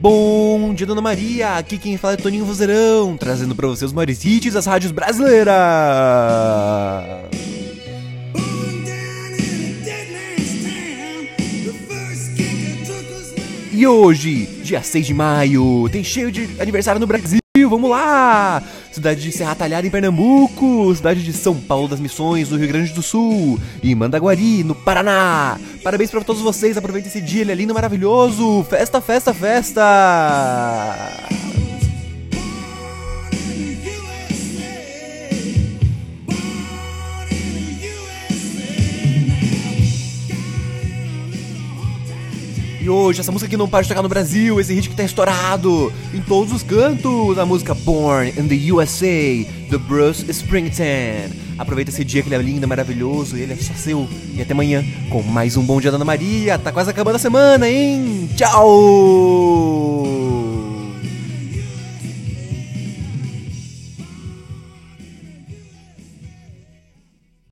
Bom dia, Dona Maria! Aqui quem fala é Toninho Vozeirão, trazendo para você os maiores hits das rádios brasileiras! E hoje, dia 6 de maio, tem cheio de aniversário no Brasil, vamos lá! Cidade de Serra Talhada em Pernambuco, cidade de São Paulo das Missões, no Rio Grande do Sul, e Mandaguari, no Paraná. Parabéns para todos vocês, aproveitem esse dia, ele é lindo, maravilhoso. Festa, festa, festa! Hoje, essa música que não para de tocar no Brasil, esse hit que tá estourado em todos os cantos, a música Born in the USA, do Bruce Springsteen. Aproveita esse dia que ele é lindo, maravilhoso, ele é só seu. E até amanhã com mais um Bom Dia da Ana Maria. Tá quase acabando a semana, hein? Tchau!